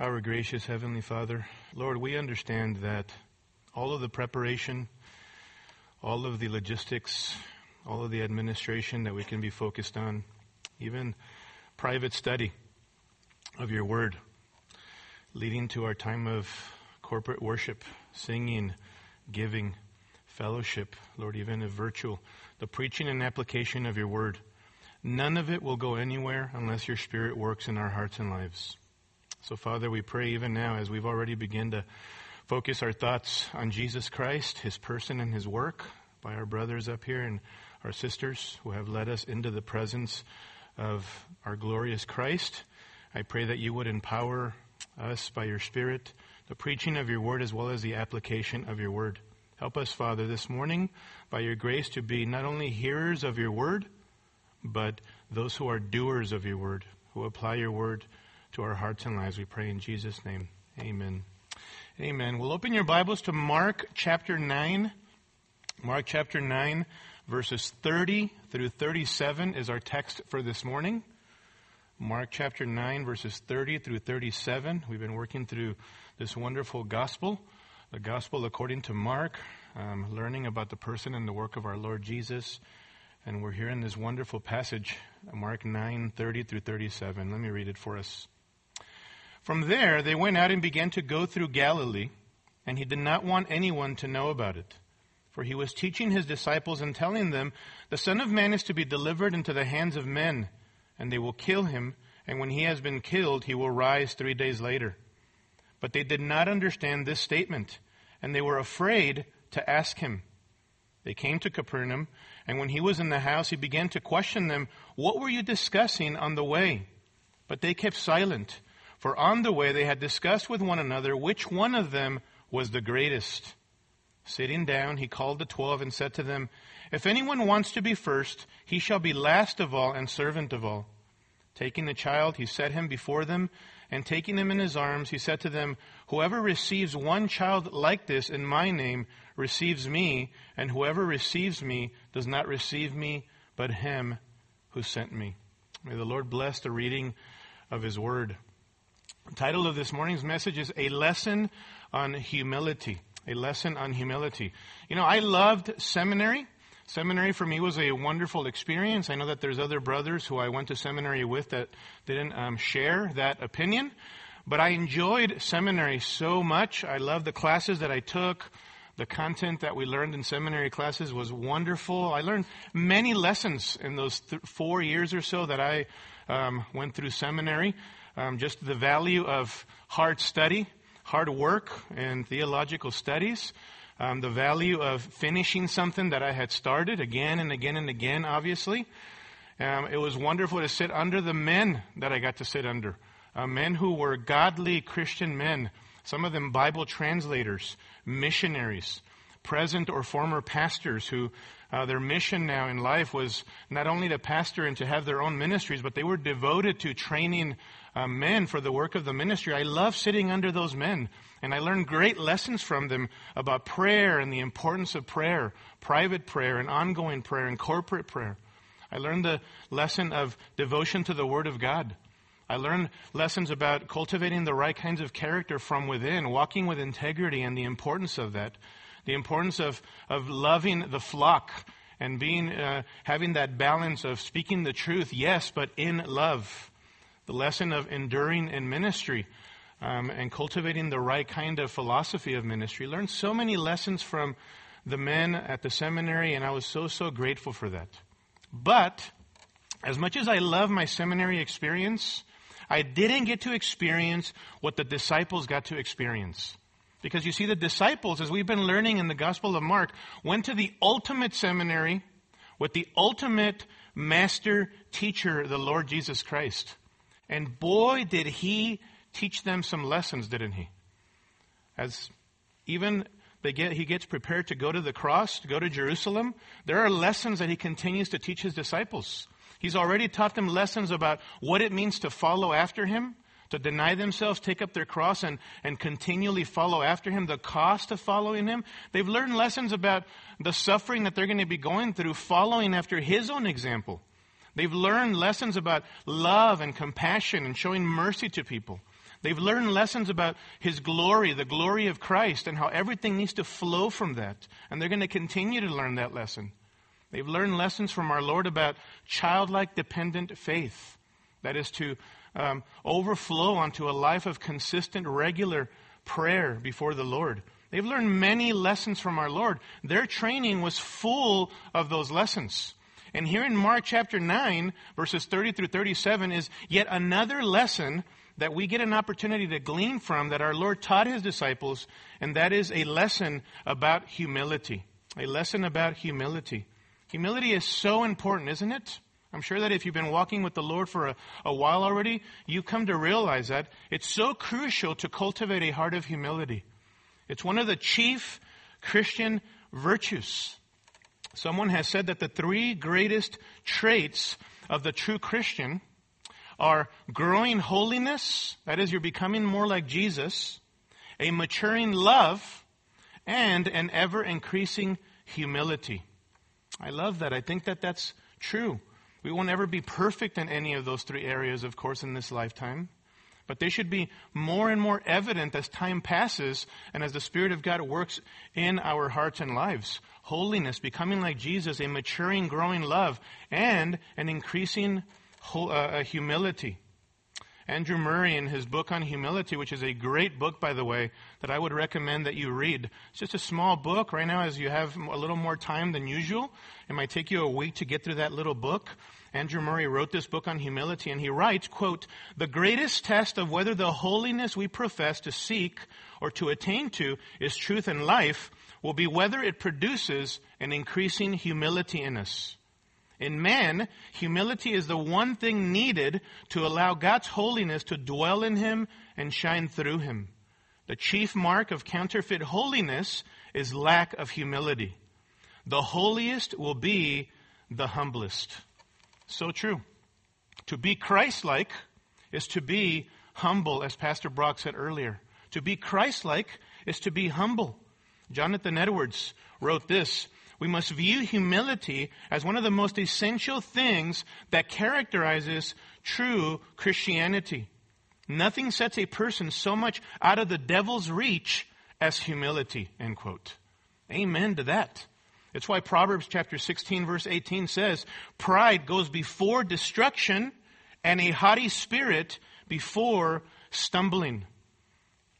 Our gracious Heavenly Father, Lord, we understand that all of the preparation, all of the logistics, all of the administration that we can be focused on, even private study of your word, leading to our time of corporate worship, singing, giving, fellowship, Lord, even if virtual, the preaching and application of your word. None of it will go anywhere unless your Spirit works in our hearts and lives. So, Father, we pray even now as we've already begun to focus our thoughts on Jesus Christ, His person and His work by our brothers up here and our sisters who have led us into the presence of our glorious Christ. I pray that you would empower us by your Spirit, the preaching of your word as well as the application of your word. Help us, Father, this morning by your grace to be not only hearers of your word, but those who are doers of your word, who apply your word to our hearts and lives. We pray in Jesus' name. Amen. Amen. We'll open your Bibles to Mark chapter 9. Mark chapter 9, verses 30 through 37 is our text for this morning. Mark chapter 9, verses 30 through 37. We've been working through this wonderful gospel, the gospel according to Mark, um, learning about the person and the work of our Lord Jesus. And we're here in this wonderful passage, Mark 9, 30 through 37. Let me read it for us. From there, they went out and began to go through Galilee, and he did not want anyone to know about it. For he was teaching his disciples and telling them, The Son of Man is to be delivered into the hands of men, and they will kill him, and when he has been killed, he will rise three days later. But they did not understand this statement, and they were afraid to ask him. They came to Capernaum, and when he was in the house, he began to question them, What were you discussing on the way? But they kept silent, for on the way they had discussed with one another which one of them was the greatest. Sitting down, he called the twelve and said to them, If anyone wants to be first, he shall be last of all and servant of all. Taking the child, he set him before them, and taking him in his arms, he said to them, Whoever receives one child like this in my name receives me, and whoever receives me does not receive me, but him who sent me. May the Lord bless the reading of his word. The title of this morning's message is A Lesson on Humility. A Lesson on Humility. You know, I loved seminary. Seminary for me was a wonderful experience. I know that there's other brothers who I went to seminary with that didn't um, share that opinion. But I enjoyed seminary so much. I loved the classes that I took. The content that we learned in seminary classes was wonderful. I learned many lessons in those th- four years or so that I um, went through seminary. Um, just the value of hard study, hard work, and theological studies. Um, the value of finishing something that I had started again and again and again, obviously. Um, it was wonderful to sit under the men that I got to sit under. Uh, men who were godly Christian men, some of them Bible translators, missionaries, present or former pastors who uh, their mission now in life was not only to pastor and to have their own ministries, but they were devoted to training uh, men for the work of the ministry. I love sitting under those men, and I learned great lessons from them about prayer and the importance of prayer, private prayer and ongoing prayer and corporate prayer. I learned the lesson of devotion to the Word of God. I learned lessons about cultivating the right kinds of character from within, walking with integrity and the importance of that. The importance of, of loving the flock and being, uh, having that balance of speaking the truth, yes, but in love. The lesson of enduring in ministry um, and cultivating the right kind of philosophy of ministry. Learned so many lessons from the men at the seminary, and I was so, so grateful for that. But, as much as I love my seminary experience, I didn't get to experience what the disciples got to experience. Because you see, the disciples, as we've been learning in the Gospel of Mark, went to the ultimate seminary with the ultimate master teacher, the Lord Jesus Christ. And boy, did he teach them some lessons, didn't he? As even they get, he gets prepared to go to the cross, to go to Jerusalem, there are lessons that he continues to teach his disciples. He's already taught them lessons about what it means to follow after him, to deny themselves, take up their cross, and, and continually follow after him, the cost of following him. They've learned lessons about the suffering that they're going to be going through following after his own example. They've learned lessons about love and compassion and showing mercy to people. They've learned lessons about His glory, the glory of Christ, and how everything needs to flow from that. And they're going to continue to learn that lesson. They've learned lessons from our Lord about childlike dependent faith. That is to um, overflow onto a life of consistent, regular prayer before the Lord. They've learned many lessons from our Lord. Their training was full of those lessons. And here in Mark chapter 9, verses 30 through 37, is yet another lesson that we get an opportunity to glean from that our Lord taught his disciples, and that is a lesson about humility. A lesson about humility. Humility is so important, isn't it? I'm sure that if you've been walking with the Lord for a, a while already, you come to realize that it's so crucial to cultivate a heart of humility. It's one of the chief Christian virtues. Someone has said that the three greatest traits of the true Christian are growing holiness, that is, you're becoming more like Jesus, a maturing love, and an ever increasing humility. I love that. I think that that's true. We won't ever be perfect in any of those three areas, of course, in this lifetime. But they should be more and more evident as time passes and as the Spirit of God works in our hearts and lives. Holiness, becoming like Jesus, a maturing, growing love, and an increasing uh, humility. Andrew Murray, in his book on humility, which is a great book, by the way, that I would recommend that you read. It's just a small book. Right now, as you have a little more time than usual, it might take you a week to get through that little book. Andrew Murray wrote this book on humility, and he writes, quote, The greatest test of whether the holiness we profess to seek or to attain to is truth and life will be whether it produces an increasing humility in us. In man, humility is the one thing needed to allow God's holiness to dwell in him and shine through him. The chief mark of counterfeit holiness is lack of humility. The holiest will be the humblest. So true. To be Christ-like is to be humble, as Pastor Brock said earlier. To be Christ-like is to be humble. Jonathan Edwards wrote this we must view humility as one of the most essential things that characterizes true Christianity. Nothing sets a person so much out of the devil's reach as humility, end quote. Amen to that. It's why Proverbs chapter 16 verse 18 says, pride goes before destruction and a haughty spirit before stumbling.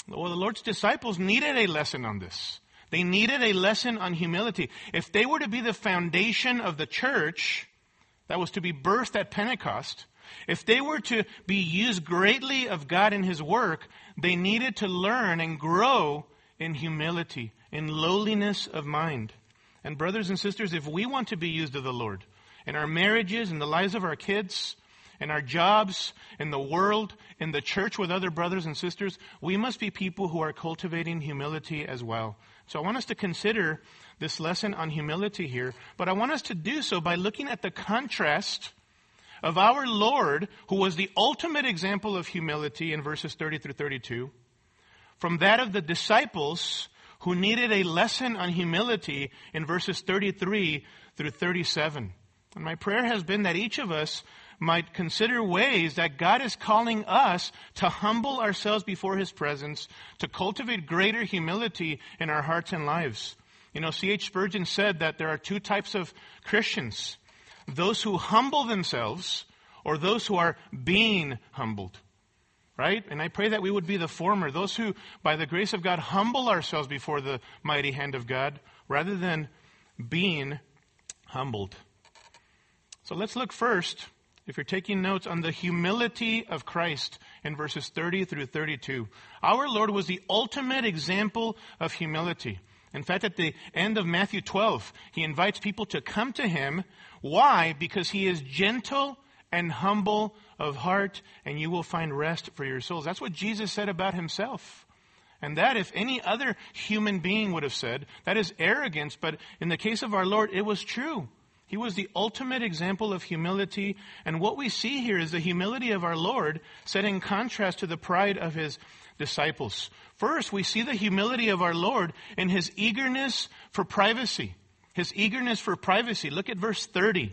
Well, the Lord's disciples needed a lesson on this. They needed a lesson on humility. If they were to be the foundation of the church that was to be birthed at Pentecost, if they were to be used greatly of God in His work, they needed to learn and grow in humility, in lowliness of mind. And brothers and sisters, if we want to be used of the Lord in our marriages, in the lives of our kids, in our jobs, in the world, in the church with other brothers and sisters, we must be people who are cultivating humility as well. So I want us to consider this lesson on humility here, but I want us to do so by looking at the contrast of our Lord, who was the ultimate example of humility in verses 30 through 32, from that of the disciples who needed a lesson on humility in verses 33 through 37. And my prayer has been that each of us might consider ways that God is calling us to humble ourselves before His presence, to cultivate greater humility in our hearts and lives. You know, C.H. Spurgeon said that there are two types of Christians. Those who humble themselves or those who are being humbled. Right? And I pray that we would be the former. Those who, by the grace of God, humble ourselves before the mighty hand of God rather than being humbled. So let's look first if you're taking notes on the humility of Christ in verses 30 through 32. Our Lord was the ultimate example of humility. In fact, at the end of Matthew 12, he invites people to come to him. Why? Because he is gentle and humble of heart, and you will find rest for your souls. That's what Jesus said about himself. And that, if any other human being would have said, that is arrogance, but in the case of our Lord, it was true. He was the ultimate example of humility. And what we see here is the humility of our Lord set in contrast to the pride of his disciples. First, we see the humility of our Lord in his eagerness for privacy. His eagerness for privacy. Look at verse 30.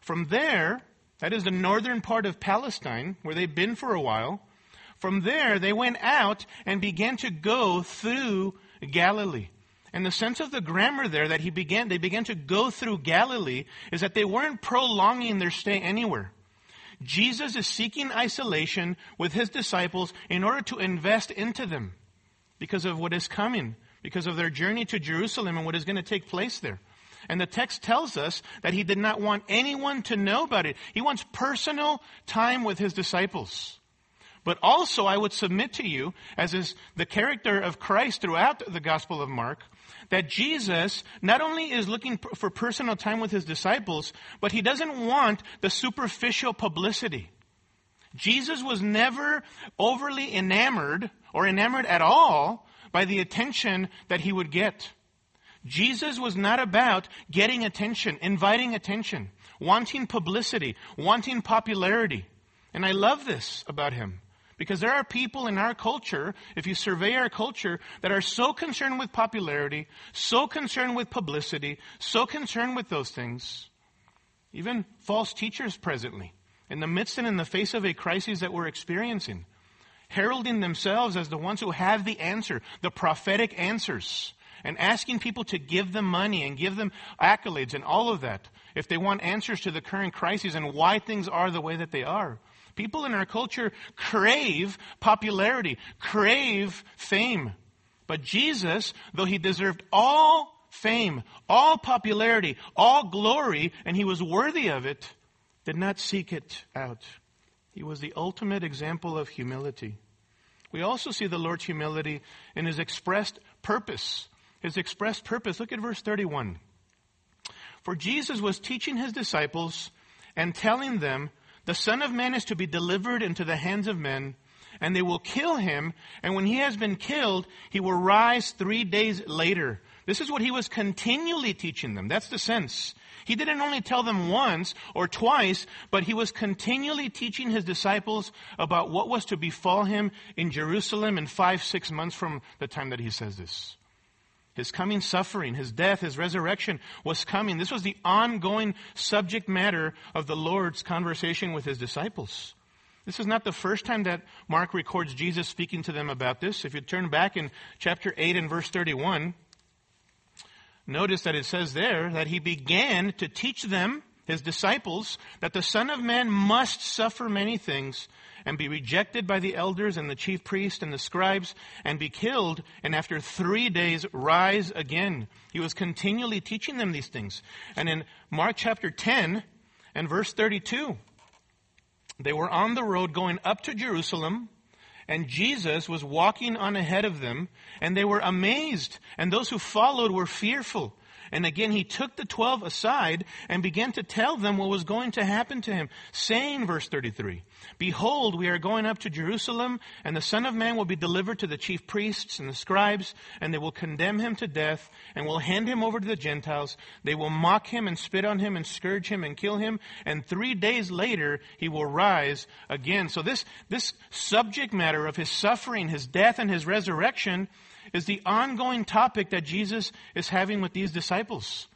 From there, that is the northern part of Palestine, where they've been for a while, From there, they went out and began to go through Galilee. And the sense of the grammar there that he began, they began to go through Galilee is that they weren't prolonging their stay anywhere. Jesus is seeking isolation with his disciples in order to invest into them because of what is coming, because of their journey to Jerusalem and what is going to take place there. And the text tells us that he did not want anyone to know about it. He wants personal time with his disciples. But also, I would submit to you, as is the character of Christ throughout the Gospel of Mark, that Jesus not only is looking for personal time with his disciples, but he doesn't want the superficial publicity. Jesus was never overly enamored or enamored at all by the attention that he would get. Jesus was not about getting attention, inviting attention, wanting publicity, wanting popularity. And I love this about him. Because there are people in our culture, if you survey our culture, that are so concerned with popularity, so concerned with publicity, so concerned with those things. Even false teachers presently, in the midst and in the face of a crisis that we're experiencing, heralding themselves as the ones who have the answer, the prophetic answers, and asking people to give them money and give them accolades and all of that if they want answers to the current crises and why things are the way that they are. People in our culture crave popularity, crave fame. But Jesus, though he deserved all fame, all popularity, all glory, and he was worthy of it, did not seek it out. He was the ultimate example of humility. We also see the Lord's humility in his expressed purpose. His expressed purpose. Look at verse 31. For Jesus was teaching his disciples and telling them the Son of Man is to be delivered into the hands of men, and they will kill him, and when he has been killed, he will rise three days later. This is what he was continually teaching them. That's the sense. He didn't only tell them once or twice, but he was continually teaching his disciples about what was to befall him in Jerusalem in five, six months from the time that he says this. His coming suffering, his death, his resurrection was coming. This was the ongoing subject matter of the Lord's conversation with his disciples. This is not the first time that Mark records Jesus speaking to them about this. If you turn back in chapter 8 and verse 31, notice that it says there that he began to teach them, his disciples, that the Son of Man must suffer many things and be rejected by the elders and the chief priests and the scribes and be killed and after three days rise again. He was continually teaching them these things. And in Mark chapter 10 and verse 32, they were on the road going up to Jerusalem and Jesus was walking on ahead of them and they were amazed and those who followed were fearful. And again, he took the twelve aside and began to tell them what was going to happen to him, saying, verse 33, Behold, we are going up to Jerusalem, and the Son of Man will be delivered to the chief priests and the scribes, and they will condemn him to death, and will hand him over to the Gentiles. They will mock him and spit on him and scourge him and kill him, and three days later he will rise again. So this, this subject matter of his suffering, his death, and his resurrection is the ongoing topic that Jesus is having with these disciples.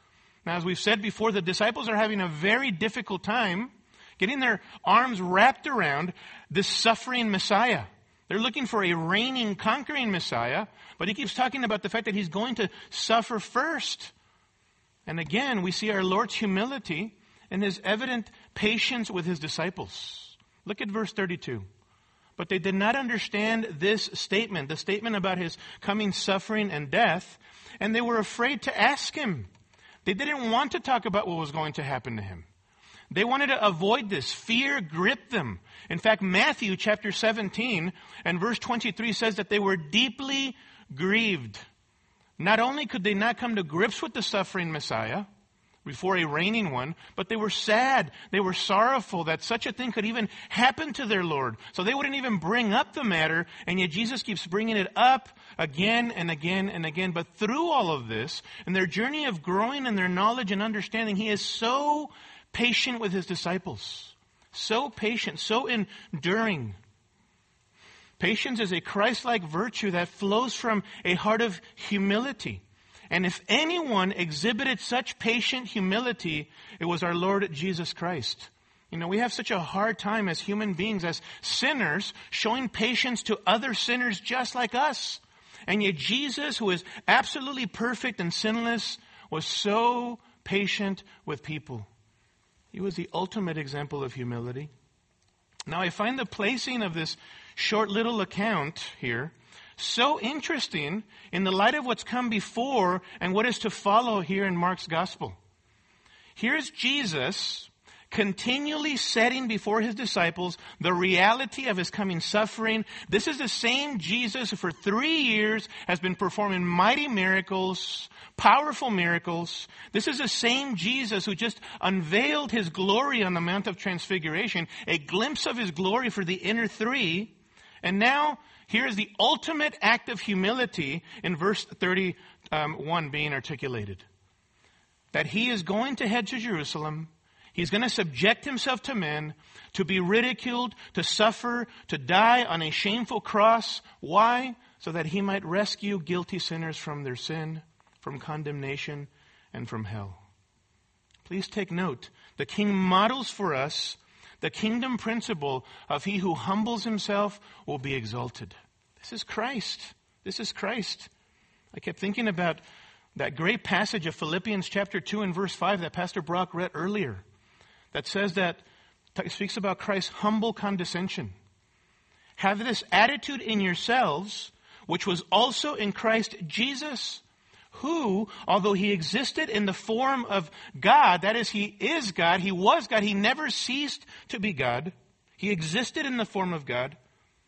Now, as we've said before, the disciples are having a very difficult time getting their arms wrapped around this suffering Messiah. They're looking for a reigning, conquering Messiah, but he keeps talking about the fact that he's going to suffer first. And again, we see our Lord's humility and his evident patience with his disciples. Look at verse 32. But they did not understand this statement, the statement about his coming suffering and death, and they were afraid to ask him. They didn't want to talk about what was going to happen to him. They wanted to avoid this. Fear gripped them. In fact, Matthew chapter 17 and verse 23 says that they were deeply grieved. Not only could they not come to grips with the suffering Messiah, before a reigning one, but they were sad. They were sorrowful that such a thing could even happen to their Lord. So they wouldn't even bring up the matter, and yet Jesus keeps bringing it up again and again and again. But through all of this, in their journey of growing in their knowledge and understanding, He is so patient with His disciples. So patient, so enduring. Patience is a Christ-like virtue that flows from a heart of humility. And if anyone exhibited such patient humility, it was our Lord Jesus Christ. You know, we have such a hard time as human beings, as sinners, showing patience to other sinners just like us. And yet Jesus, who is absolutely perfect and sinless, was so patient with people. He was the ultimate example of humility. Now I find the placing of this short little account here so interesting in the light of what's come before and what is to follow here in Mark's gospel. Here's Jesus continually setting before his disciples the reality of his coming suffering. This is the same Jesus who for three years has been performing mighty miracles, powerful miracles. This is the same Jesus who just unveiled his glory on the Mount of Transfiguration, a glimpse of his glory for the inner three. And now here is the ultimate act of humility in verse 31 being articulated. That he is going to head to Jerusalem. He's going to subject himself to men, to be ridiculed, to suffer, to die on a shameful cross. Why? So that he might rescue guilty sinners from their sin, from condemnation, and from hell. Please take note. The king models for us the kingdom principle of he who humbles himself will be exalted. This is Christ. This is Christ. I kept thinking about that great passage of Philippians chapter 2 and verse 5 that Pastor Brock read earlier that says that speaks about Christ's humble condescension. Have this attitude in yourselves, which was also in Christ Jesus, who, although he existed in the form of God, that is, he is God, he was God, he never ceased to be God. He existed in the form of God.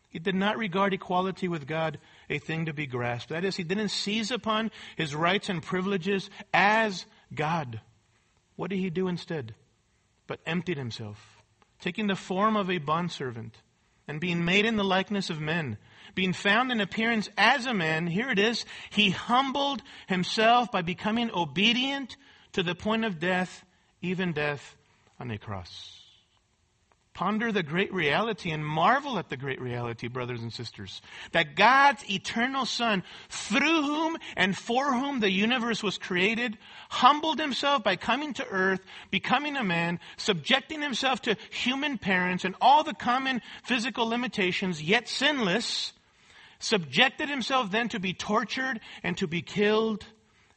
He did not regard equality with God a thing to be grasped. That is, he didn't seize upon his rights and privileges as God. What did he do instead? But emptied himself, taking the form of a bondservant and being made in the likeness of men being found in appearance as a man, here it is, he humbled himself by becoming obedient to the point of death, even death on a cross. Ponder the great reality and marvel at the great reality, brothers and sisters, that God's eternal Son, through whom and for whom the universe was created, humbled himself by coming to earth, becoming a man, subjecting himself to human parents and all the common physical limitations, yet sinless, subjected himself then to be tortured and to be killed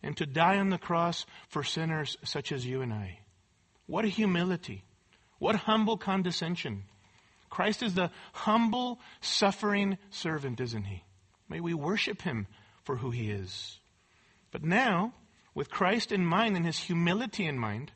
and to die on the cross for sinners such as you and I. What a humility. What humble condescension. Christ is the humble, suffering servant, isn't he? May we worship him for who he is. But now, with Christ in mind and his humility in mind,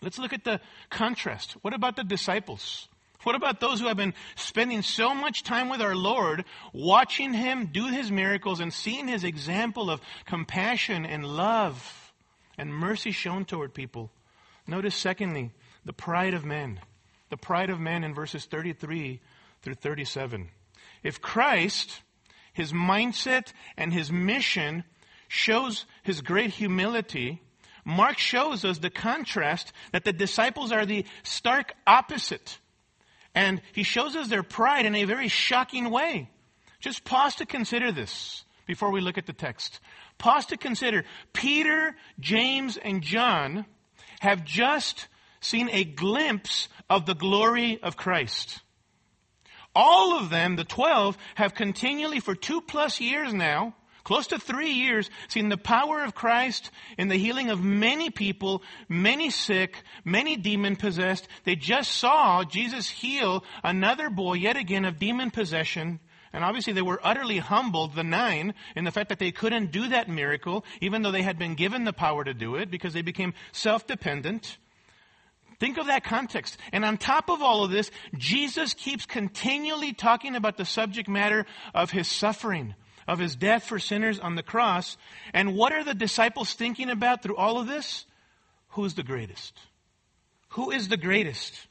let's look at the contrast. What about the disciples? What about those who have been spending so much time with our Lord, watching Him do His miracles and seeing His example of compassion and love and mercy shown toward people? Notice, secondly, the pride of men. The pride of men in verses 33 through 37. If Christ, His mindset and His mission shows His great humility, Mark shows us the contrast that the disciples are the stark opposite and he shows us their pride in a very shocking way. Just pause to consider this before we look at the text. Pause to consider. Peter, James, and John have just seen a glimpse of the glory of Christ. All of them, the twelve, have continually for two plus years now close to three years, seen the power of Christ in the healing of many people, many sick, many demon possessed. They just saw Jesus heal another boy yet again of demon possession. And obviously they were utterly humbled, the nine, in the fact that they couldn't do that miracle, even though they had been given the power to do it, because they became self-dependent. Think of that context. And on top of all of this, Jesus keeps continually talking about the subject matter of his suffering, of his death for sinners on the cross. And what are the disciples thinking about through all of this? Who's the greatest? Who is the greatest?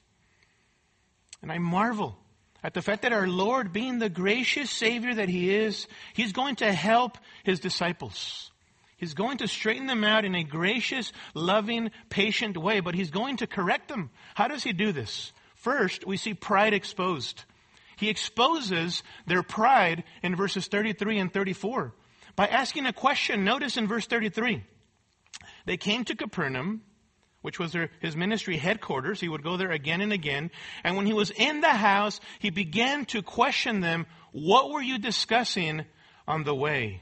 And I marvel at the fact that our Lord, being the gracious Savior that He is, He's going to help His disciples. He's going to straighten them out in a gracious, loving, patient way, but He's going to correct them. How does He do this? First, we see pride exposed. He exposes their pride in verses 33 and 34 by asking a question. Notice in verse 33. They came to Capernaum. which was their, his ministry headquarters. He would go there again and again. And when he was in the house, he began to question them, what were you discussing on the way?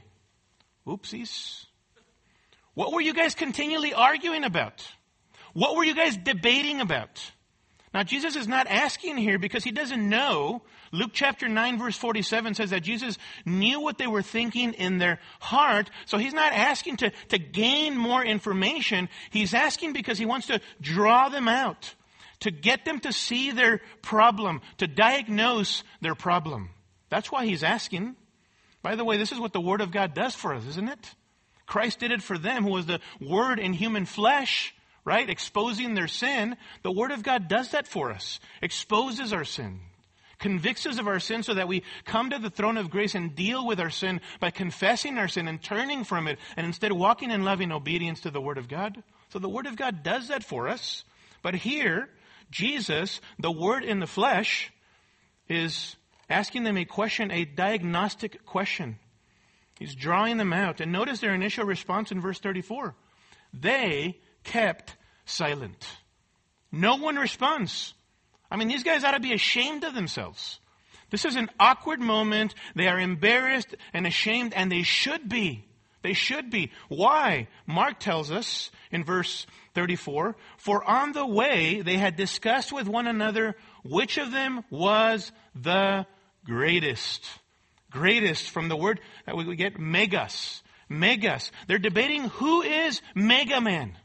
Oopsies. What were you guys continually arguing about? What were you guys debating about? Now, Jesus is not asking here because he doesn't know. Luke chapter 9 verse 47 says that Jesus knew what they were thinking in their heart. So he's not asking to, to gain more information. He's asking because he wants to draw them out, to get them to see their problem, to diagnose their problem. That's why he's asking. By the way, this is what the Word of God does for us, isn't it? Christ did it for them, who was the Word in human flesh right? Exposing their sin. The Word of God does that for us. Exposes our sin. Convicts us of our sin so that we come to the throne of grace and deal with our sin by confessing our sin and turning from it and instead walking in loving obedience to the Word of God. So the Word of God does that for us. But here, Jesus, the Word in the flesh, is asking them a question, a diagnostic question. He's drawing them out. And notice their initial response in verse 34. They kept silent. No one responds. I mean, these guys ought to be ashamed of themselves. This is an awkward moment. They are embarrassed and ashamed, and they should be. They should be. Why? Mark tells us in verse 34 For on the way they had discussed with one another which of them was the greatest. Greatest from the word that we get megas. Megas. They're debating who is mega man.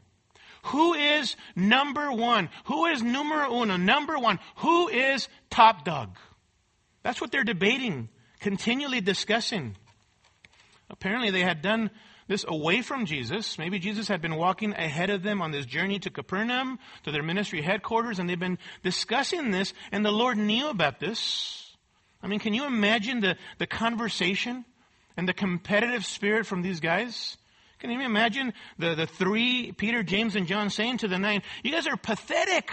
Who is number one? Who is numero uno? Number one. Who is top dog? That's what they're debating, continually discussing. Apparently, they had done this away from Jesus. Maybe Jesus had been walking ahead of them on this journey to Capernaum, to their ministry headquarters, and they've been discussing this, and the Lord knew about this. I mean, can you imagine the, the conversation and the competitive spirit from these guys? Can you imagine the, the three, Peter, James, and John saying to the nine, you guys are pathetic.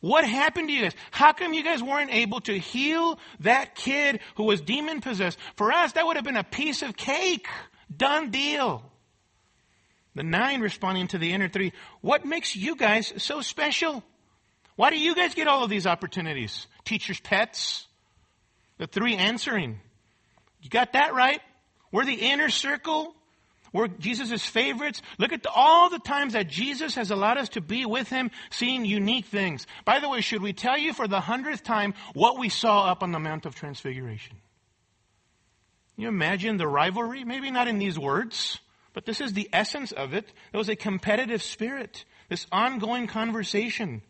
What happened to you guys? How come you guys weren't able to heal that kid who was demon possessed? For us, that would have been a piece of cake. Done deal. The nine responding to the inner three, what makes you guys so special? Why do you guys get all of these opportunities? Teacher's pets? The three answering, you got that right? We're the inner circle. We're Jesus' favorites. Look at the, all the times that Jesus has allowed us to be with Him, seeing unique things. By the way, should we tell you for the hundredth time what we saw up on the Mount of Transfiguration? Can you imagine the rivalry? Maybe not in these words, but this is the essence of it. There was a competitive spirit, this ongoing conversation.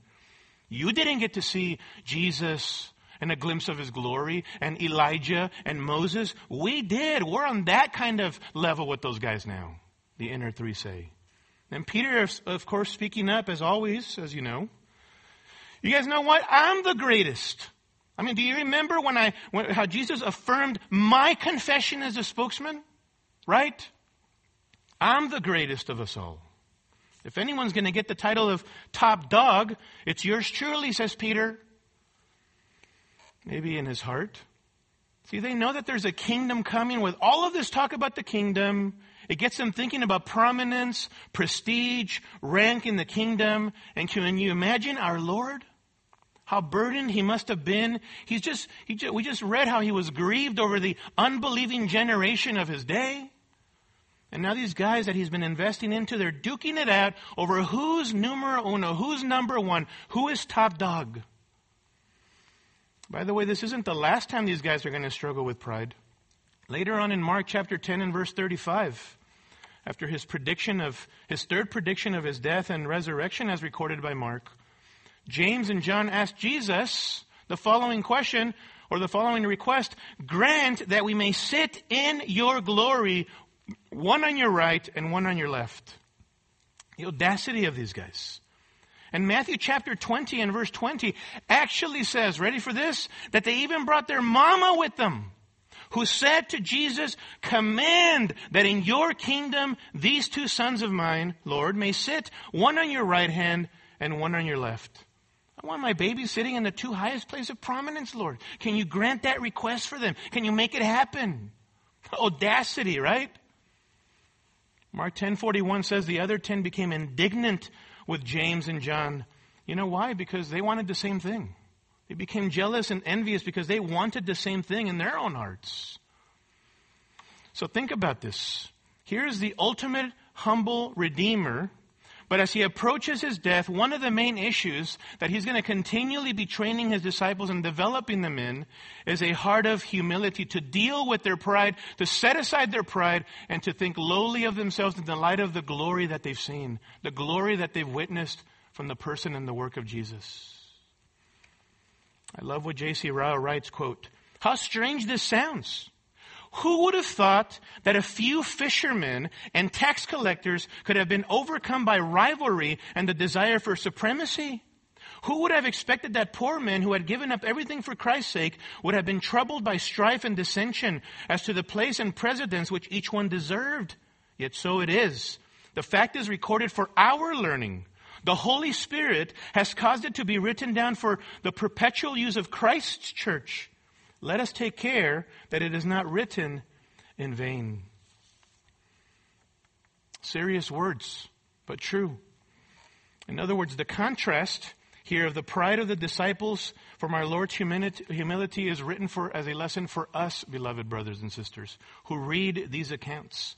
You didn't get to see Jesus and a glimpse of his glory and Elijah and Moses. We did. We're on that kind of level with those guys now, the inner three say. And Peter, of course, speaking up as always, as you know. You guys know what? I'm the greatest. I mean, do you remember when I, when, how Jesus affirmed my confession as a spokesman? Right? I'm the greatest of us all. If anyone's going to get the title of top dog, it's yours truly, says Peter maybe in his heart. See, they know that there's a kingdom coming with all of this talk about the kingdom. It gets them thinking about prominence, prestige, rank in the kingdom. And can you imagine our Lord? How burdened he must have been. He's just, he just, we just read how he was grieved over the unbelieving generation of his day. And now these guys that he's been investing into, they're duking it out over who's numero uno, who's number one, who is top dog. By the way, this isn't the last time these guys are going to struggle with pride. Later on in Mark chapter 10 and verse 35, after his prediction of his third prediction of his death and resurrection as recorded by Mark, James and John asked Jesus the following question or the following request, grant that we may sit in your glory, one on your right and one on your left. The audacity of these guys. And Matthew chapter 20 and verse 20 actually says, ready for this? That they even brought their mama with them, who said to Jesus, command that in your kingdom these two sons of mine, Lord, may sit one on your right hand and one on your left. I want my baby sitting in the two highest place of prominence, Lord. Can you grant that request for them? Can you make it happen? Audacity, right? Mark 10:41 says the other 10 became indignant with James and John. You know why? Because they wanted the same thing. They became jealous and envious because they wanted the same thing in their own hearts. So think about this. Here's the ultimate humble Redeemer but as he approaches his death, one of the main issues that he's going to continually be training his disciples and developing them in is a heart of humility to deal with their pride, to set aside their pride, and to think lowly of themselves in the light of the glory that they've seen, the glory that they've witnessed from the person and the work of Jesus. I love what J.C. Ryle writes, quote, How strange this sounds. Who would have thought that a few fishermen and tax collectors could have been overcome by rivalry and the desire for supremacy? Who would have expected that poor men who had given up everything for Christ's sake would have been troubled by strife and dissension as to the place and precedence which each one deserved? Yet so it is. The fact is recorded for our learning. The Holy Spirit has caused it to be written down for the perpetual use of Christ's church. Let us take care that it is not written in vain. Serious words, but true. In other words, the contrast here of the pride of the disciples from our Lord's humility is written for as a lesson for us, beloved brothers and sisters, who read these accounts.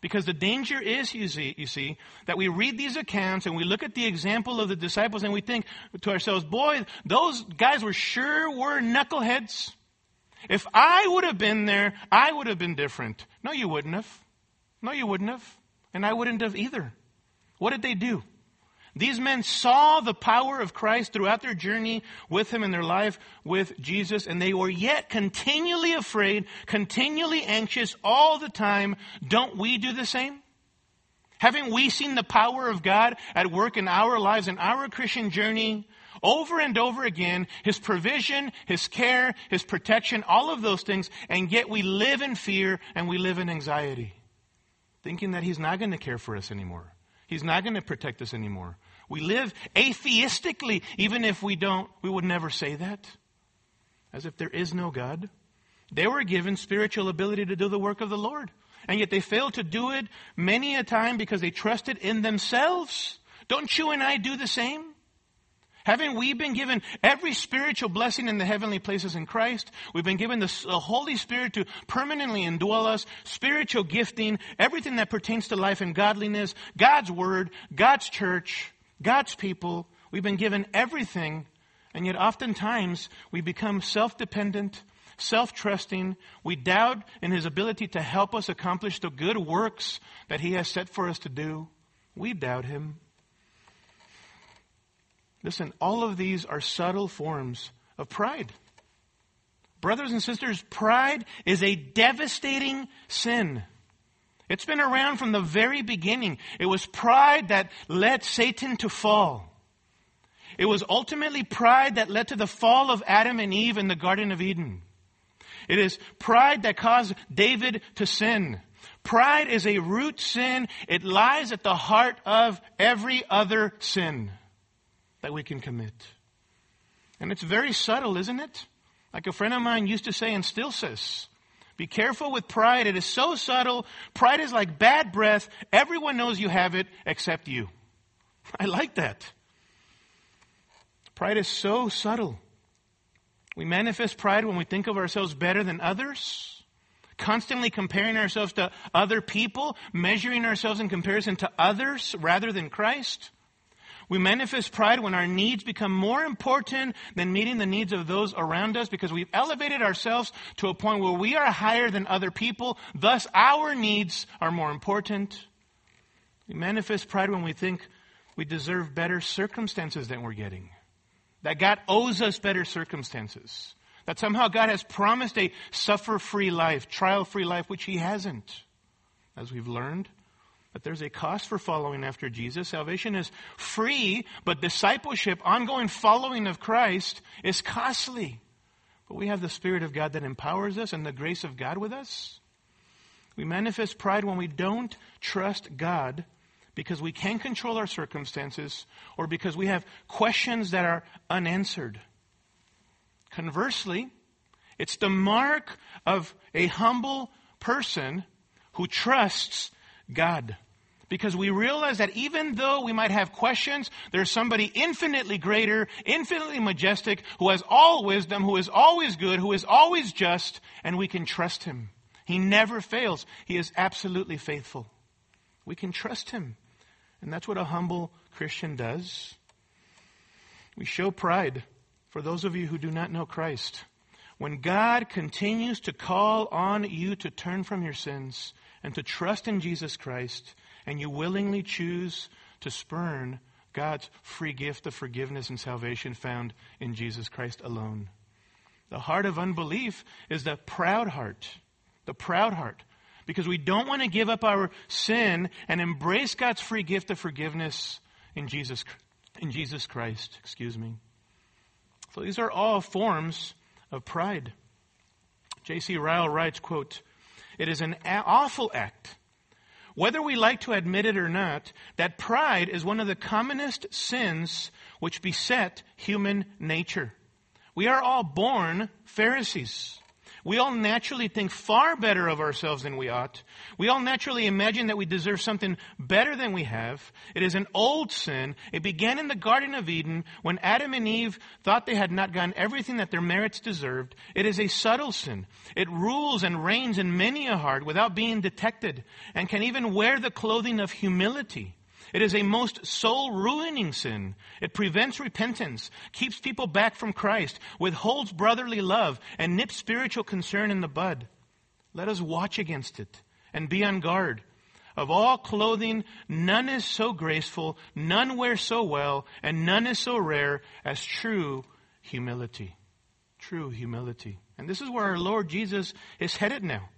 Because the danger is, you see, you see, that we read these accounts and we look at the example of the disciples and we think to ourselves, boy, those guys were sure were knuckleheads. If I would have been there, I would have been different. No, you wouldn't have. No, you wouldn't have. And I wouldn't have either. What did they do? These men saw the power of Christ throughout their journey with Him in their life with Jesus, and they were yet continually afraid, continually anxious all the time. Don't we do the same? Haven't we seen the power of God at work in our lives in our Christian journey? Over and over again, His provision, His care, His protection, all of those things, and yet we live in fear and we live in anxiety, thinking that He's not going to care for us anymore. He's not going to protect us anymore. We live atheistically, even if we don't, we would never say that. As if there is no God. They were given spiritual ability to do the work of the Lord. And yet they failed to do it many a time because they trusted in themselves. Don't you and I do the same? Haven't we been given every spiritual blessing in the heavenly places in Christ? We've been given the, Holy Spirit to permanently indwell us, spiritual gifting, everything that pertains to life and godliness, God's Word, God's church, God's people. We've been given everything, and yet oftentimes we become self-dependent, self-trusting. We doubt in His ability to help us accomplish the good works that He has set for us to do. We doubt Him. Listen, all of these are subtle forms of pride. Brothers and sisters, pride is a devastating sin. It's been around from the very beginning. It was pride that led Satan to fall. It was ultimately pride that led to the fall of Adam and Eve in the Garden of Eden. It is pride that caused David to sin. Pride is a root sin. It lies at the heart of every other sin that we can commit. And it's very subtle, isn't it? Like a friend of mine used to say and still says, be careful with pride. It is so subtle. Pride is like bad breath. Everyone knows you have it except you. I like that. Pride is so subtle. We manifest pride when we think of ourselves better than others, constantly comparing ourselves to other people, measuring ourselves in comparison to others rather than Christ. We manifest pride when our needs become more important than meeting the needs of those around us because we've elevated ourselves to a point where we are higher than other people. Thus, our needs are more important. We manifest pride when we think we deserve better circumstances than we're getting. That God owes us better circumstances. That somehow God has promised a suffer free life, trial free life, which He hasn't, as we've learned. But there's a cost for following after Jesus. Salvation is free, but discipleship, ongoing following of Christ, is costly. But we have the Spirit of God that empowers us and the grace of God with us. We manifest pride when we don't trust God because we can't control our circumstances or because we have questions that are unanswered. Conversely, it's the mark of a humble person who trusts God Because we realize that even though we might have questions, there's somebody infinitely greater, infinitely majestic, who has all wisdom, who is always good, who is always just, and we can trust him. He never fails. He is absolutely faithful. We can trust him. And that's what a humble Christian does. We show pride for those of you who do not know Christ. When God continues to call on you to turn from your sins and to trust in Jesus Christ, and you willingly choose to spurn God's free gift of forgiveness and salvation found in Jesus Christ alone. The heart of unbelief is the proud heart. The proud heart. Because we don't want to give up our sin and embrace God's free gift of forgiveness in Jesus, in Jesus Christ. Excuse me. So these are all forms of pride. J.C. Ryle writes, quote, It is an awful act, whether we like to admit it or not, that pride is one of the commonest sins which beset human nature. We are all born Pharisees. We all naturally think far better of ourselves than we ought. We all naturally imagine that we deserve something better than we have. It is an old sin. It began in the Garden of Eden when Adam and Eve thought they had not gotten everything that their merits deserved. It is a subtle sin. It rules and reigns in many a heart without being detected and can even wear the clothing of humility. It is a most soul ruining sin. It prevents repentance, keeps people back from Christ, withholds brotherly love, and nips spiritual concern in the bud. Let us watch against it and be on guard. Of all clothing, none is so graceful, none wear so well, and none is so rare as true humility. True humility. And this is where our Lord Jesus is headed now.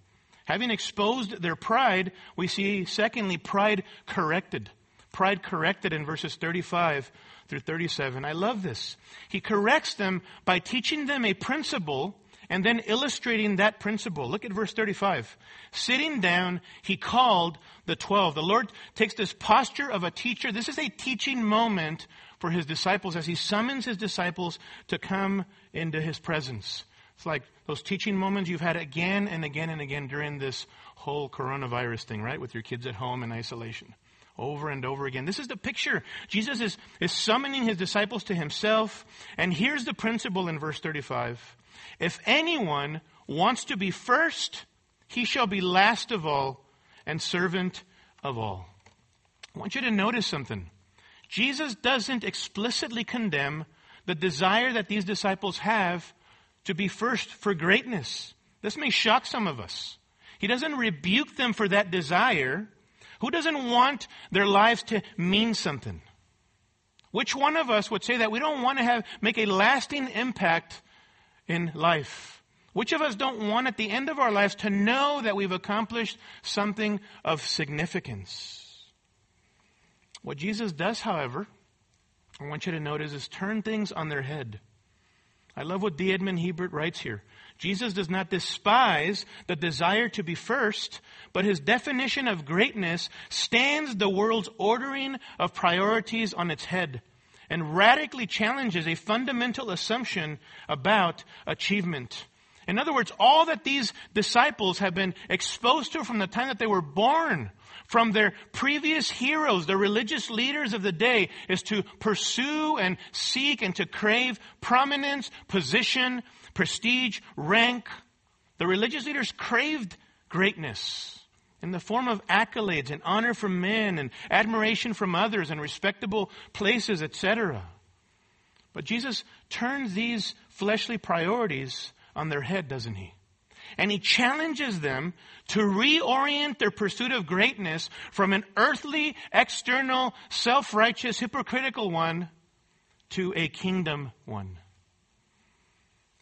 Having exposed their pride, we see, secondly, pride corrected pride corrected in verses 35 through 37. I love this. He corrects them by teaching them a principle and then illustrating that principle. Look at verse 35. Sitting down, he called the twelve. The Lord takes this posture of a teacher. This is a teaching moment for his disciples as he summons his disciples to come into his presence. It's like those teaching moments you've had again and again and again during this whole coronavirus thing, right? With your kids at home in isolation over and over again. This is the picture. Jesus is, is summoning his disciples to himself. And here's the principle in verse 35. If anyone wants to be first, he shall be last of all and servant of all. I want you to notice something. Jesus doesn't explicitly condemn the desire that these disciples have to be first for greatness. This may shock some of us. He doesn't rebuke them for that desire. Who doesn't want their lives to mean something? Which one of us would say that we don't want to have, make a lasting impact in life? Which of us don't want at the end of our lives to know that we've accomplished something of significance? What Jesus does, however, I want you to notice is turn things on their head. I love what D. Edmond Hiebert writes here. Jesus does not despise the desire to be first, but his definition of greatness stands the world's ordering of priorities on its head and radically challenges a fundamental assumption about achievement. In other words, all that these disciples have been exposed to from the time that they were born, from their previous heroes, the religious leaders of the day, is to pursue and seek and to crave prominence, position, prestige, rank. The religious leaders craved greatness in the form of accolades and honor from men and admiration from others and respectable places, etc. But Jesus turns these fleshly priorities on their head, doesn't he? And he challenges them to reorient their pursuit of greatness from an earthly, external, self-righteous, hypocritical one to a kingdom one.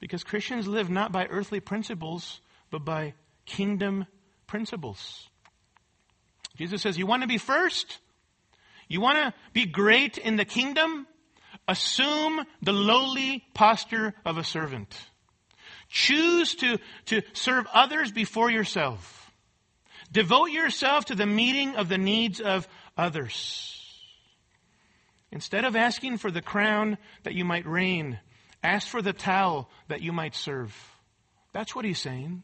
Because Christians live not by earthly principles, but by kingdom principles. Jesus says, You want to be first? You want to be great in the kingdom? Assume the lowly posture of a servant. Choose to, to serve others before yourself. Devote yourself to the meeting of the needs of others. Instead of asking for the crown that you might reign, Ask for the towel that you might serve. That's what he's saying.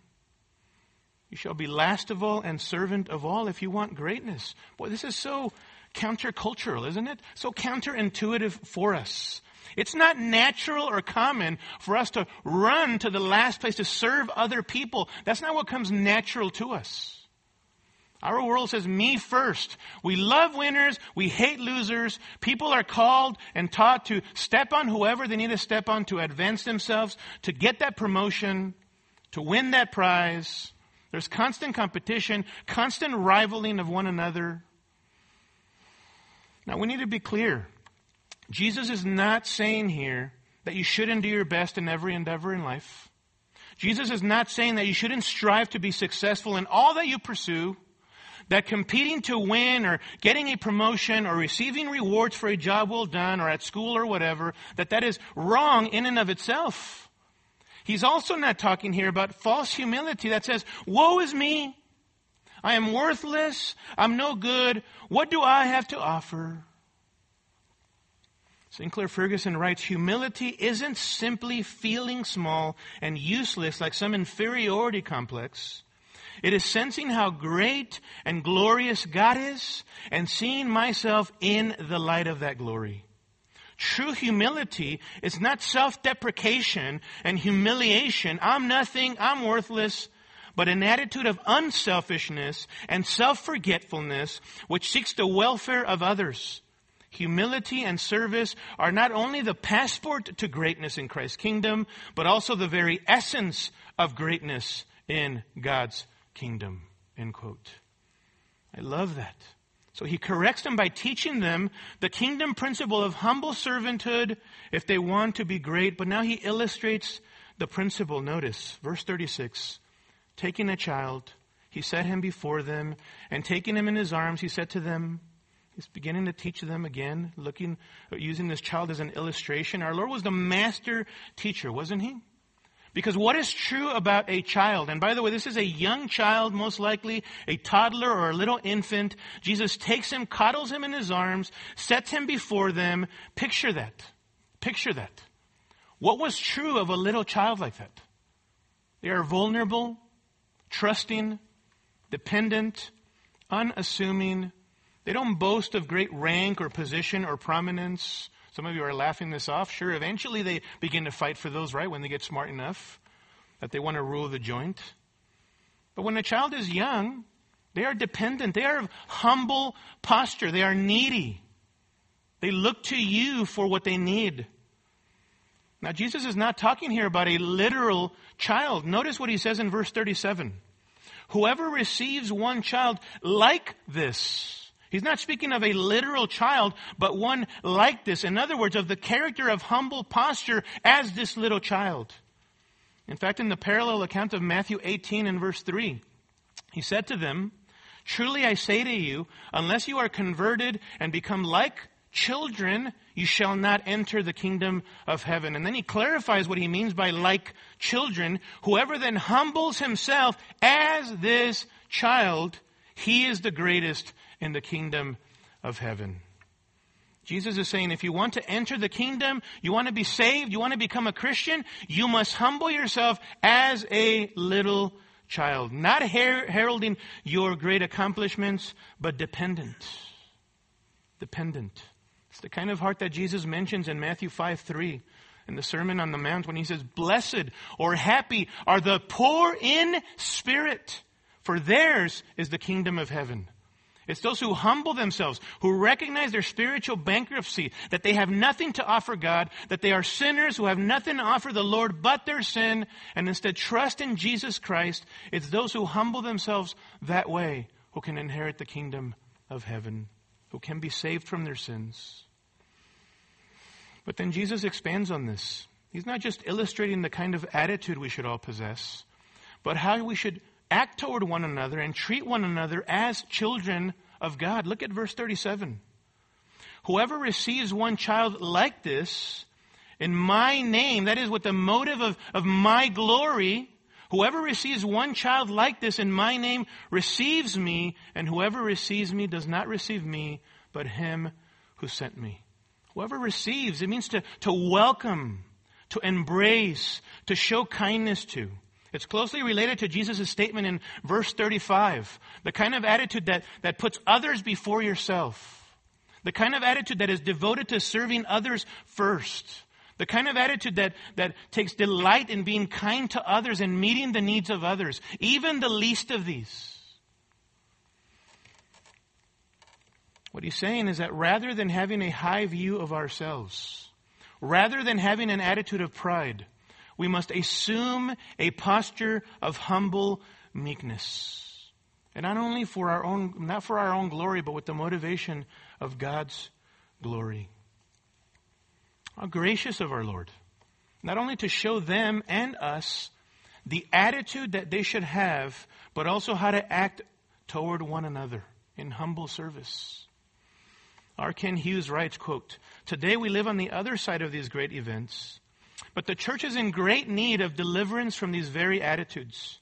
You shall be last of all and servant of all if you want greatness. Boy, this is so countercultural, isn't it? So counterintuitive for us. It's not natural or common for us to run to the last place to serve other people. That's not what comes natural to us. Our world says me first. We love winners. We hate losers. People are called and taught to step on whoever they need to step on to advance themselves, to get that promotion, to win that prize. There's constant competition, constant rivaling of one another. Now we need to be clear. Jesus is not saying here that you shouldn't do your best in every endeavor in life. Jesus is not saying that you shouldn't strive to be successful in all that you pursue that competing to win or getting a promotion or receiving rewards for a job well done or at school or whatever, that that is wrong in and of itself. He's also not talking here about false humility that says, woe is me. I am worthless. I'm no good. What do I have to offer? Sinclair Ferguson writes, humility isn't simply feeling small and useless like some inferiority complex. It is sensing how great and glorious God is and seeing myself in the light of that glory. True humility is not self-deprecation and humiliation. I'm nothing. I'm worthless. But an attitude of unselfishness and self-forgetfulness which seeks the welfare of others. Humility and service are not only the passport to greatness in Christ's kingdom, but also the very essence of greatness in God's kingdom. End quote. I love that. So he corrects them by teaching them the kingdom principle of humble servanthood if they want to be great. But now he illustrates the principle. Notice verse 36. Taking a child, he set him before them, and taking him in his arms, he said to them, He's beginning to teach them again, looking, using this child as an illustration. Our Lord was the master teacher, wasn't he? Because what is true about a child, and by the way, this is a young child, most likely, a toddler or a little infant. Jesus takes him, coddles him in his arms, sets him before them. Picture that. Picture that. What was true of a little child like that? They are vulnerable, trusting, dependent, unassuming. They don't boast of great rank or position or prominence. Some of you are laughing this off. Sure, eventually they begin to fight for those, right, when they get smart enough that they want to rule the joint. But when a child is young, they are dependent. They are of humble posture. They are needy. They look to you for what they need. Now, Jesus is not talking here about a literal child. Notice what he says in verse 37. Whoever receives one child like this, He's not speaking of a literal child, but one like this. In other words, of the character of humble posture as this little child. In fact, in the parallel account of Matthew 18 and verse 3, he said to them, Truly I say to you, unless you are converted and become like children, you shall not enter the kingdom of heaven. And then he clarifies what he means by like children. Whoever then humbles himself as this child, he is the greatest in the kingdom of heaven. Jesus is saying if you want to enter the kingdom, you want to be saved, you want to become a Christian, you must humble yourself as a little child. Not her- heralding your great accomplishments, but dependent. Dependent. It's the kind of heart that Jesus mentions in Matthew 5 3 in the Sermon on the Mount when he says, Blessed or happy are the poor in spirit, for theirs is the kingdom of heaven. It's those who humble themselves, who recognize their spiritual bankruptcy, that they have nothing to offer God, that they are sinners who have nothing to offer the Lord but their sin, and instead trust in Jesus Christ. It's those who humble themselves that way who can inherit the kingdom of heaven, who can be saved from their sins. But then Jesus expands on this. He's not just illustrating the kind of attitude we should all possess, but how we should act toward one another and treat one another as children of God. Look at verse 37. Whoever receives one child like this, in my name, that is with the motive of, of my glory, whoever receives one child like this in my name receives me, and whoever receives me does not receive me, but him who sent me. Whoever receives, it means to, to welcome, to embrace, to show kindness to. It's closely related to Jesus' statement in verse 35. The kind of attitude that, that puts others before yourself. The kind of attitude that is devoted to serving others first. The kind of attitude that, that takes delight in being kind to others and meeting the needs of others, even the least of these. What he's saying is that rather than having a high view of ourselves, rather than having an attitude of pride, we must assume a posture of humble meekness. And not only for our own, not for our own glory, but with the motivation of God's glory. How gracious of our Lord. Not only to show them and us the attitude that they should have, but also how to act toward one another in humble service. R. Kent Hughes writes, quote, Today we live on the other side of these great events, but the church is in great need of deliverance from these very attitudes.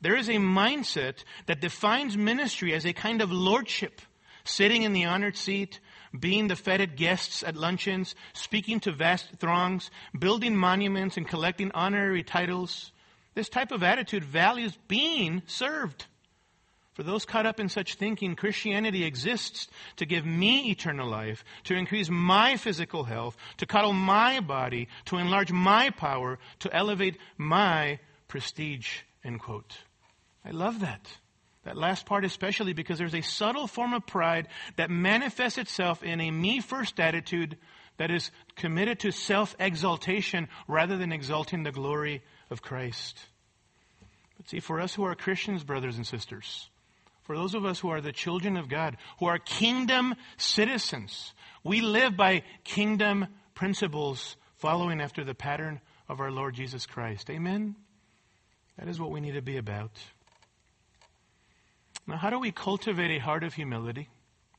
There is a mindset that defines ministry as a kind of lordship, sitting in the honored seat, being the feted guests at luncheons, speaking to vast throngs, building monuments and collecting honorary titles. This type of attitude values being served. For those caught up in such thinking, Christianity exists to give me eternal life, to increase my physical health, to cuddle my body, to enlarge my power, to elevate my prestige. End quote. I love that. That last part especially because there's a subtle form of pride that manifests itself in a me first attitude that is committed to self exaltation rather than exalting the glory of Christ. But see, for us who are Christians, brothers and sisters, for those of us who are the children of God, who are kingdom citizens, we live by kingdom principles following after the pattern of our Lord Jesus Christ. Amen? That is what we need to be about. Now, how do we cultivate a heart of humility?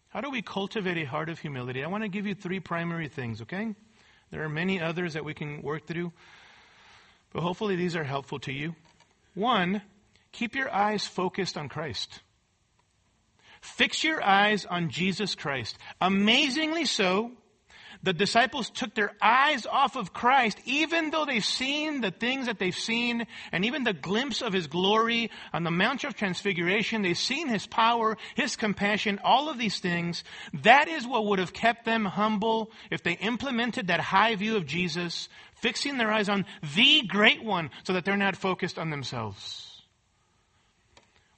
How do we cultivate a heart of humility? I want to give you three primary things, okay? There are many others that we can work through, but hopefully these are helpful to you. One, keep your eyes focused on Christ. Fix your eyes on Jesus Christ. Amazingly so, the disciples took their eyes off of Christ, even though they've seen the things that they've seen, and even the glimpse of His glory on the Mount of Transfiguration. They've seen His power, His compassion, all of these things. That is what would have kept them humble if they implemented that high view of Jesus, fixing their eyes on the great one so that they're not focused on themselves.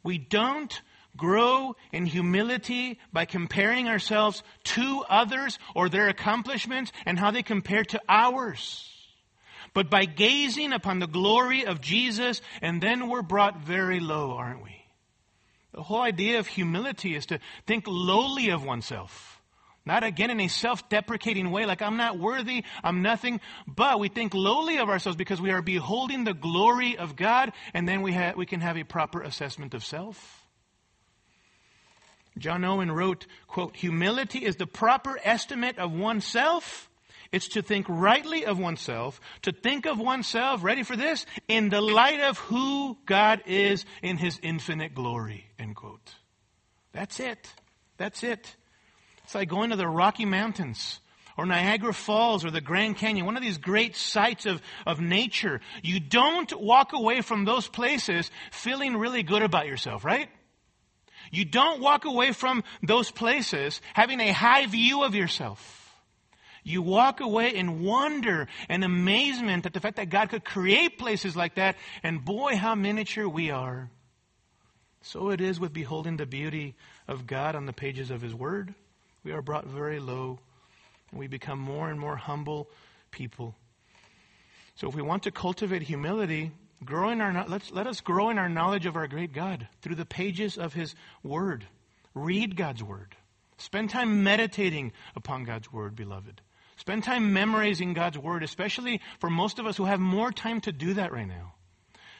We don't grow in humility by comparing ourselves to others or their accomplishments and how they compare to ours. But by gazing upon the glory of Jesus, and then we're brought very low, aren't we? The whole idea of humility is to think lowly of oneself. Not again in a self-deprecating way, like I'm not worthy, I'm nothing, but we think lowly of ourselves because we are beholding the glory of God, and then we, ha- we can have a proper assessment of self. John Owen wrote, quote, humility is the proper estimate of oneself. It's to think rightly of oneself, to think of oneself, ready for this, in the light of who God is in his infinite glory, end quote. That's it. That's it. It's like going to the Rocky Mountains or Niagara Falls or the Grand Canyon, one of these great sights of, of nature. You don't walk away from those places feeling really good about yourself, right? You don't walk away from those places having a high view of yourself. You walk away in wonder and amazement at the fact that God could create places like that, and boy, how miniature we are. So it is with beholding the beauty of God on the pages of His Word. We are brought very low, and we become more and more humble people. So if we want to cultivate humility, Growing our, let's, let us grow in our knowledge of our great God through the pages of His Word. Read God's Word. Spend time meditating upon God's Word, beloved. Spend time memorizing God's Word, especially for most of us who have more time to do that right now.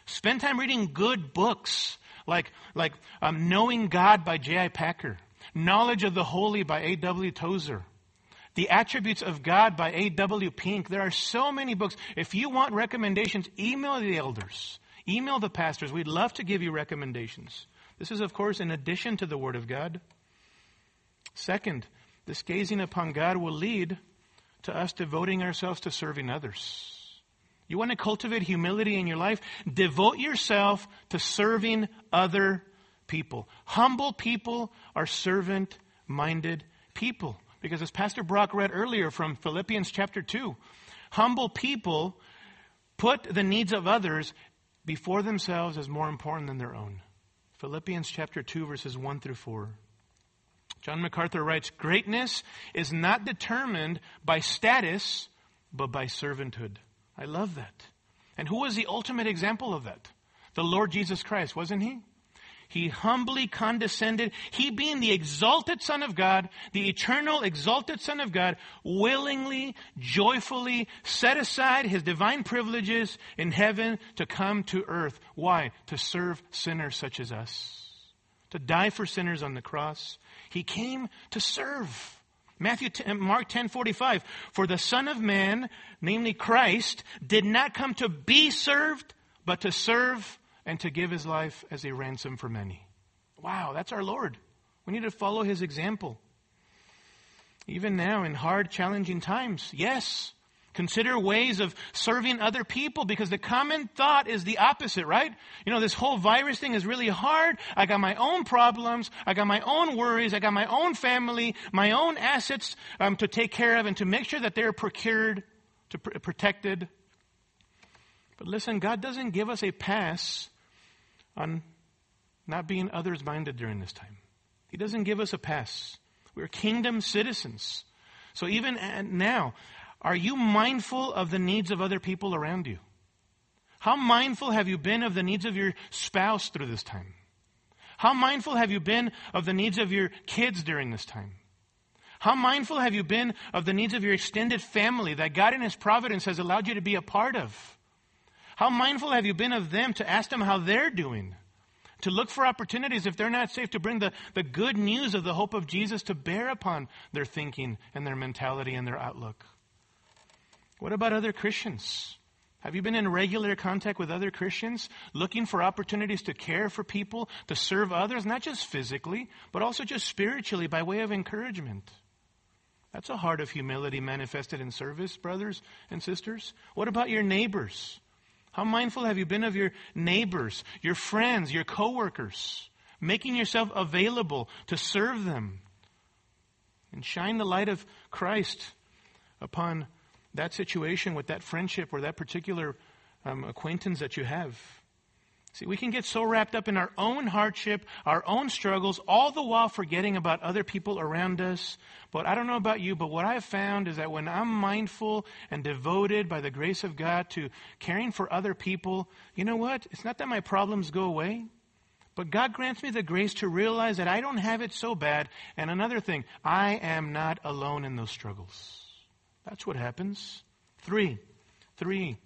Spend time reading good books like, like um, Knowing God by J.I. Packer, Knowledge of the Holy by A.W. Tozer, the Attributes of God by A.W. Pink. There are so many books. If you want recommendations, email the elders, email the pastors. We'd love to give you recommendations. This is, of course, in addition to the Word of God. Second, this gazing upon God will lead to us devoting ourselves to serving others. You want to cultivate humility in your life? Devote yourself to serving other people. Humble people are servant minded people. Because as Pastor Brock read earlier from Philippians chapter 2, humble people put the needs of others before themselves as more important than their own. Philippians chapter 2, verses 1 through 4. John MacArthur writes Greatness is not determined by status, but by servanthood. I love that. And who was the ultimate example of that? The Lord Jesus Christ, wasn't he? He humbly condescended. He being the exalted Son of God, the eternal exalted Son of God, willingly, joyfully set aside his divine privileges in heaven to come to earth. Why? To serve sinners such as us. To die for sinners on the cross. He came to serve. Matthew, uh, Mark 10, 45. For the Son of Man, namely Christ, did not come to be served, but to serve and to give his life as a ransom for many. Wow, that's our Lord. We need to follow his example. Even now, in hard, challenging times, yes, consider ways of serving other people because the common thought is the opposite, right? You know, this whole virus thing is really hard. I got my own problems. I got my own worries. I got my own family, my own assets um, to take care of and to make sure that they're procured, to pr- protected. But listen, God doesn't give us a pass on not being others minded during this time. He doesn't give us a pass. We're kingdom citizens. So even now, are you mindful of the needs of other people around you? How mindful have you been of the needs of your spouse through this time? How mindful have you been of the needs of your kids during this time? How mindful have you been of the needs of your extended family that God in His providence has allowed you to be a part of? How mindful have you been of them to ask them how they're doing? To look for opportunities, if they're not safe, to bring the, the good news of the hope of Jesus to bear upon their thinking and their mentality and their outlook. What about other Christians? Have you been in regular contact with other Christians, looking for opportunities to care for people, to serve others, not just physically, but also just spiritually by way of encouragement? That's a heart of humility manifested in service, brothers and sisters. What about your neighbors? How mindful have you been of your neighbors, your friends, your coworkers, making yourself available to serve them and shine the light of Christ upon that situation with that friendship or that particular um, acquaintance that you have? See, we can get so wrapped up in our own hardship, our own struggles, all the while forgetting about other people around us. But I don't know about you, but what I've found is that when I'm mindful and devoted by the grace of God to caring for other people, you know what? It's not that my problems go away, but God grants me the grace to realize that I don't have it so bad. And another thing, I am not alone in those struggles. That's what happens. Three, three,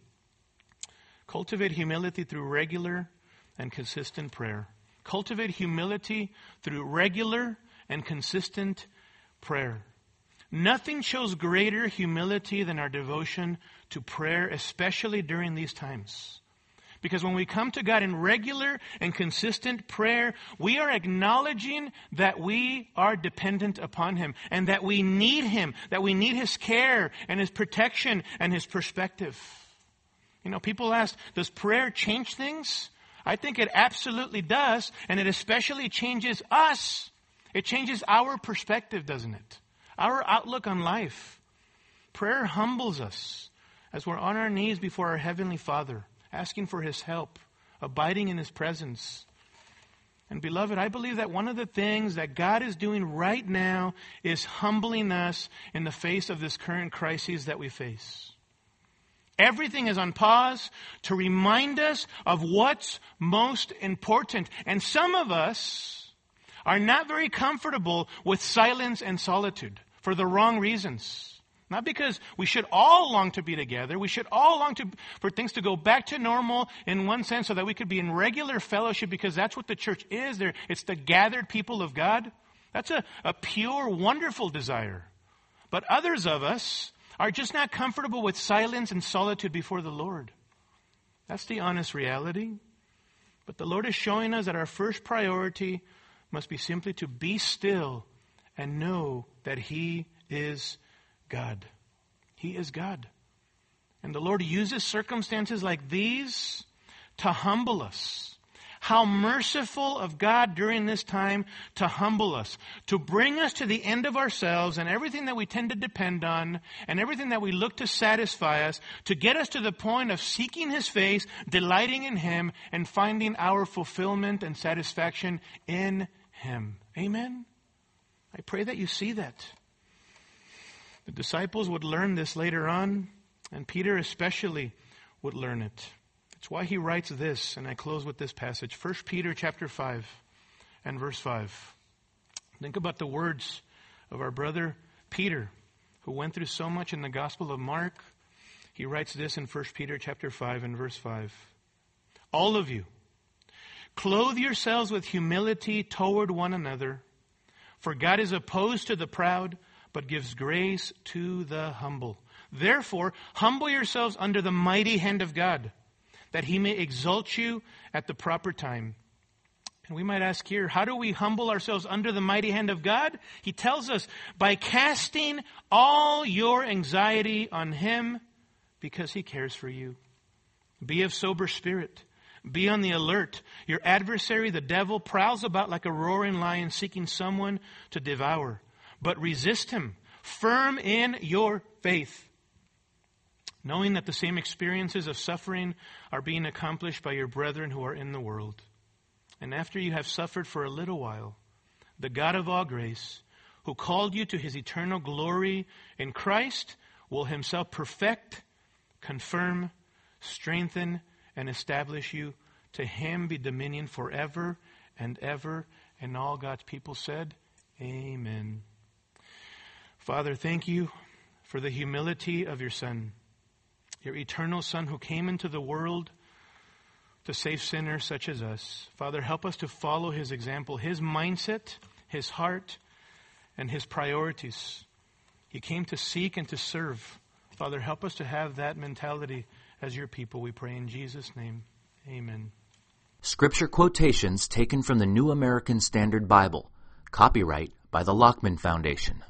cultivate humility through regular and consistent prayer. Cultivate humility through regular and consistent prayer. Nothing shows greater humility than our devotion to prayer, especially during these times. Because when we come to God in regular and consistent prayer, we are acknowledging that we are dependent upon Him and that we need Him, that we need His care and His protection and His perspective. You know, people ask, does prayer change things? I think it absolutely does, and it especially changes us. It changes our perspective, doesn't it? Our outlook on life. Prayer humbles us as we're on our knees before our Heavenly Father, asking for His help, abiding in His presence. And beloved, I believe that one of the things that God is doing right now is humbling us in the face of this current crisis that we face. Everything is on pause to remind us of what's most important. And some of us are not very comfortable with silence and solitude for the wrong reasons. Not because we should all long to be together. We should all long to, for things to go back to normal in one sense so that we could be in regular fellowship because that's what the church is. There, it's the gathered people of God. That's a, a pure, wonderful desire. But others of us are just not comfortable with silence and solitude before the Lord. That's the honest reality. But the Lord is showing us that our first priority must be simply to be still and know that He is God. He is God. And the Lord uses circumstances like these to humble us. How merciful of God during this time to humble us, to bring us to the end of ourselves and everything that we tend to depend on and everything that we look to satisfy us, to get us to the point of seeking His face, delighting in Him, and finding our fulfillment and satisfaction in Him. Amen? I pray that you see that. The disciples would learn this later on, and Peter especially would learn it. It's why he writes this, and I close with this passage. 1 Peter chapter 5 and verse 5. Think about the words of our brother Peter, who went through so much in the Gospel of Mark. He writes this in 1 Peter chapter 5 and verse 5. All of you, clothe yourselves with humility toward one another, for God is opposed to the proud, but gives grace to the humble. Therefore, humble yourselves under the mighty hand of God that he may exalt you at the proper time. And we might ask here, how do we humble ourselves under the mighty hand of God? He tells us by casting all your anxiety on him because he cares for you. Be of sober spirit. Be on the alert. Your adversary, the devil, prowls about like a roaring lion seeking someone to devour. But resist him, firm in your faith knowing that the same experiences of suffering are being accomplished by your brethren who are in the world. And after you have suffered for a little while, the God of all grace, who called you to his eternal glory in Christ, will himself perfect, confirm, strengthen, and establish you. To him be dominion forever and ever. And all God's people said, Amen. Father, thank you for the humility of your Son your eternal Son who came into the world to save sinners such as us. Father, help us to follow his example, his mindset, his heart, and his priorities. He came to seek and to serve. Father, help us to have that mentality as your people, we pray in Jesus' name. Amen. Scripture quotations taken from the New American Standard Bible. Copyright by the Lockman Foundation.